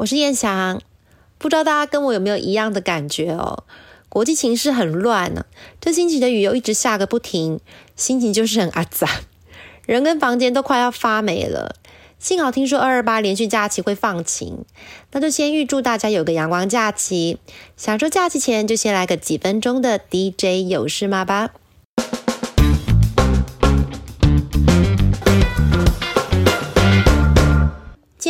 我是燕翔，不知道大家跟我有没有一样的感觉哦？国际情势很乱呢，这星期的雨又一直下个不停，心情就是很阿杂，人跟房间都快要发霉了。幸好听说二二八连续假期会放晴，那就先预祝大家有个阳光假期。享受假期前，就先来个几分钟的 DJ 有事吗吧。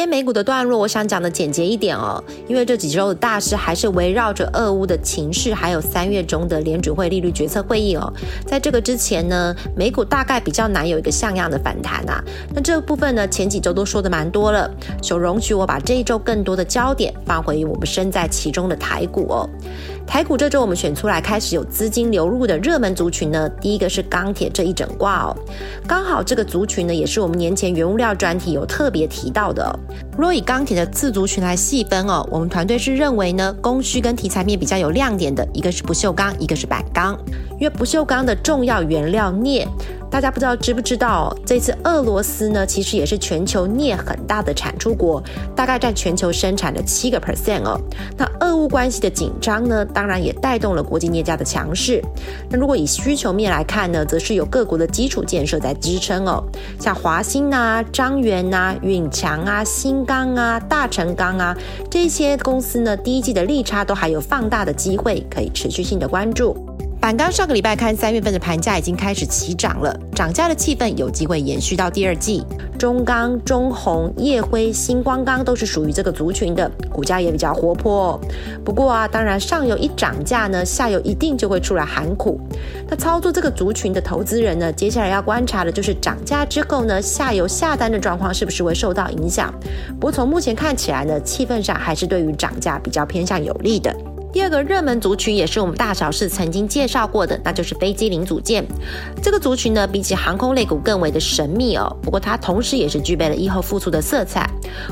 今天美股的段落，我想讲的简洁一点哦，因为这几周的大事还是围绕着俄乌的情势，还有三月中的联准会利率决策会议哦。在这个之前呢，美股大概比较难有一个像样的反弹啊。那这部分呢，前几周都说的蛮多了，就容许我把这一周更多的焦点放回我们身在其中的台股哦。台股这周我们选出来开始有资金流入的热门族群呢，第一个是钢铁这一整挂哦，刚好这个族群呢也是我们年前原物料专题有特别提到的。若以钢铁的次族群来细分哦，我们团队是认为呢，供需跟题材面比较有亮点的，一个是不锈钢，一个是板钢，因为不锈钢的重要原料镍。大家不知道知不知道，这次俄罗斯呢，其实也是全球镍很大的产出国，大概占全球生产的七个 percent 哦。那俄乌关系的紧张呢，当然也带动了国际镍价的强势。那如果以需求面来看呢，则是有各国的基础建设在支撑哦，像华兴啊、张元啊、永强啊、新钢啊、大成钢啊这些公司呢，第一季的利差都还有放大的机会，可以持续性的关注。板钢上个礼拜看三月份的盘价已经开始起涨了，涨价的气氛有机会延续到第二季。中钢、中红、叶辉、星光钢都是属于这个族群的，股价也比较活泼。哦不过啊，当然上游一涨价呢，下游一定就会出来喊苦。那操作这个族群的投资人呢，接下来要观察的就是涨价之后呢，下游下单的状况是不是会受到影响。不过从目前看起来呢，气氛上还是对于涨价比较偏向有利的。第二个热门族群也是我们大小事曾经介绍过的，那就是飞机零组件。这个族群呢，比起航空类股更为的神秘哦。不过它同时也是具备了疫后复苏的色彩。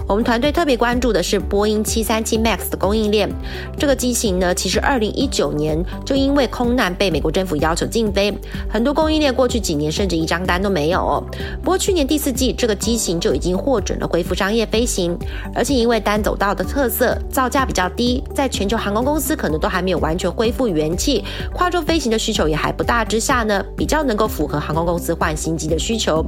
我们团队特别关注的是波音七三七 MAX 的供应链。这个机型呢，其实二零一九年就因为空难被美国政府要求禁飞，很多供应链过去几年甚至一张单都没有哦。不过去年第四季，这个机型就已经获准了恢复商业飞行，而且因为单走道的特色，造价比较低，在全球航空公司。可能都还没有完全恢复元气，跨洲飞行的需求也还不大之下呢，比较能够符合航空公司换新机的需求。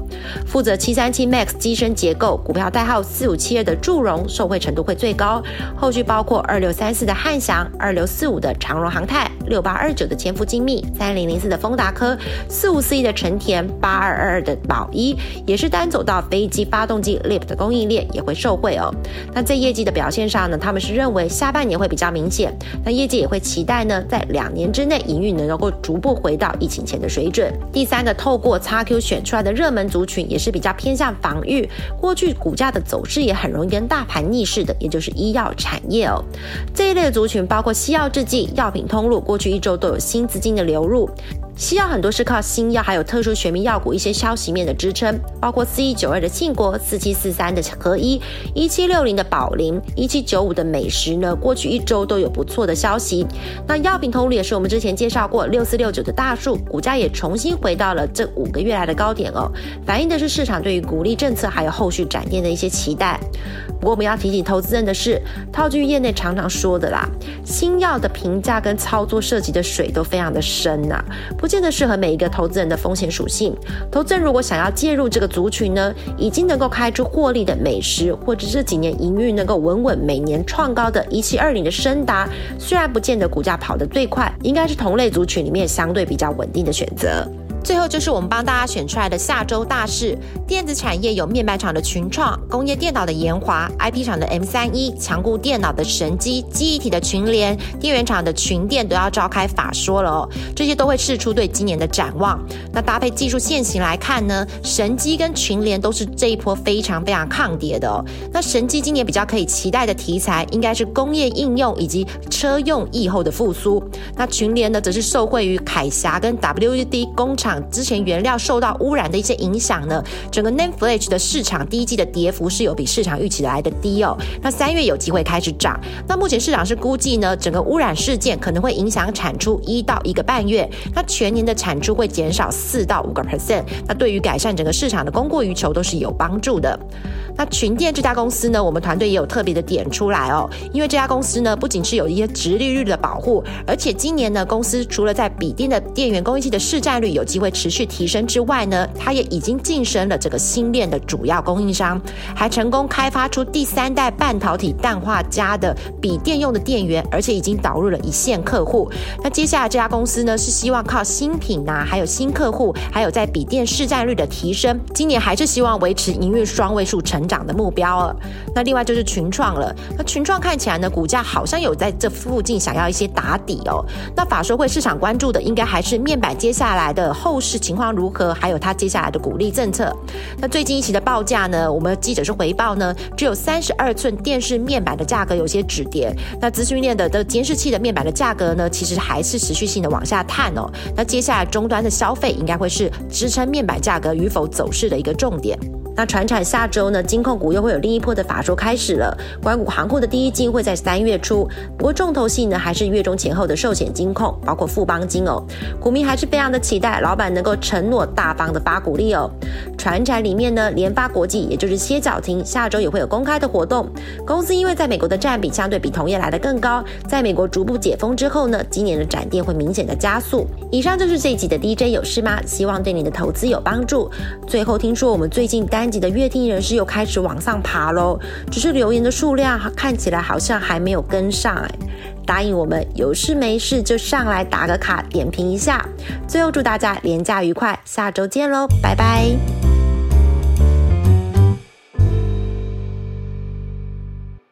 负责七三七 MAX 机身结构，股票代号四五七二的祝融受惠程度会最高。后续包括二六三四的汉翔、二六四五的长荣航太、六八二九的千富精密、三零零四的丰达科、四五四一的成田、八二二二的宝一，也是单走到飞机发动机 LEAP 的供应链也会受惠哦。那在业绩的表现上呢，他们是认为下半年会比较明显。业界也会期待呢，在两年之内营运能够逐步回到疫情前的水准。第三个，透过 XQ 选出来的热门族群，也是比较偏向防御，过去股价的走势也很容易跟大盘逆势的，也就是医药产业哦。这一类族群包括西药制剂、药品通路，过去一周都有新资金的流入。西药很多是靠新药，还有特殊玄秘药股一些消息面的支撑，包括四一九二的庆国、四七四三的合一、一七六零的宝林、一七九五的美食呢。过去一周都有不错的消息。那药品通路也是我们之前介绍过，六四六九的大树股价也重新回到了这五个月来的高点哦，反映的是市场对于鼓励政策还有后续展店的一些期待。不过我们要提醒投资人的是，套句业内常常说的啦，新药的评价跟操作涉及的水都非常的深呐，不。见得适合每一个投资人的风险属性。投资人如果想要介入这个族群呢，已经能够开出获利的美食，或者这几年营运能够稳稳每年创高的一七二零的深达，虽然不见得股价跑得最快，应该是同类族群里面相对比较稳定的选择。最后就是我们帮大家选出来的下周大事：电子产业有面板厂的群创、工业电脑的研华、IP 厂的 M 三一、强固电脑的神机、记忆体的群联、电源厂的群电都要召开法说了哦。这些都会试出对今年的展望。那搭配技术线型来看呢，神机跟群联都是这一波非常非常抗跌的哦。那神机今年比较可以期待的题材，应该是工业应用以及车用疫后的复苏。那群联呢，则是受惠于凯霞跟 WED 工厂。之前原料受到污染的一些影响呢，整个 Name Flash 的市场第一季的跌幅是有比市场预期来的低哦。那三月有机会开始涨。那目前市场是估计呢，整个污染事件可能会影响产出一到一个半月，那全年的产出会减少四到五个 percent。那对于改善整个市场的供过于求都是有帮助的。那群电这家公司呢，我们团队也有特别的点出来哦，因为这家公司呢，不仅是有一些直利率的保护，而且今年呢，公司除了在笔电的电源供应器的市占率有机会持续提升之外呢，它也已经晋升了这个新链的主要供应商，还成功开发出第三代半导体氮化镓的笔电用的电源，而且已经导入了一线客户。那接下来这家公司呢，是希望靠新品呐，还有新客户，还有在笔电市占率的提升，今年还是希望维持营运双位数成。长的目标了，那另外就是群创了。那群创看起来呢，股价好像有在这附近想要一些打底哦。那法说会市场关注的应该还是面板接下来的后后市情况如何，还有它接下来的鼓励政策。那最近一期的报价呢，我们记者是回报呢，只有三十二寸电视面板的价格有些止跌。那资讯链的的监视器的面板的价格呢，其实还是持续性的往下探哦。那接下来终端的消费应该会是支撑面板价格与否走势的一个重点。那船产下周呢，金控股又会有另一波的法说开始了。关谷行货的第一金会在三月初，不过重头戏呢还是月中前后的寿险金控，包括富邦金哦。股民还是非常的期待老板能够承诺大方的发股利哦。船展里面呢，联发国际也就是歇脚亭，下周也会有公开的活动。公司因为在美国的占比相对比同业来的更高，在美国逐步解封之后呢，今年的展店会明显的加速。以上就是这一集的 DJ 有事吗？希望对你的投资有帮助。最后听说我们最近单。集的乐听人士又开始往上爬喽，只是留言的数量看起来好像还没有跟上哎。答应我们有事没事就上来打个卡点评一下。最后祝大家连假愉快，下周见喽，拜拜。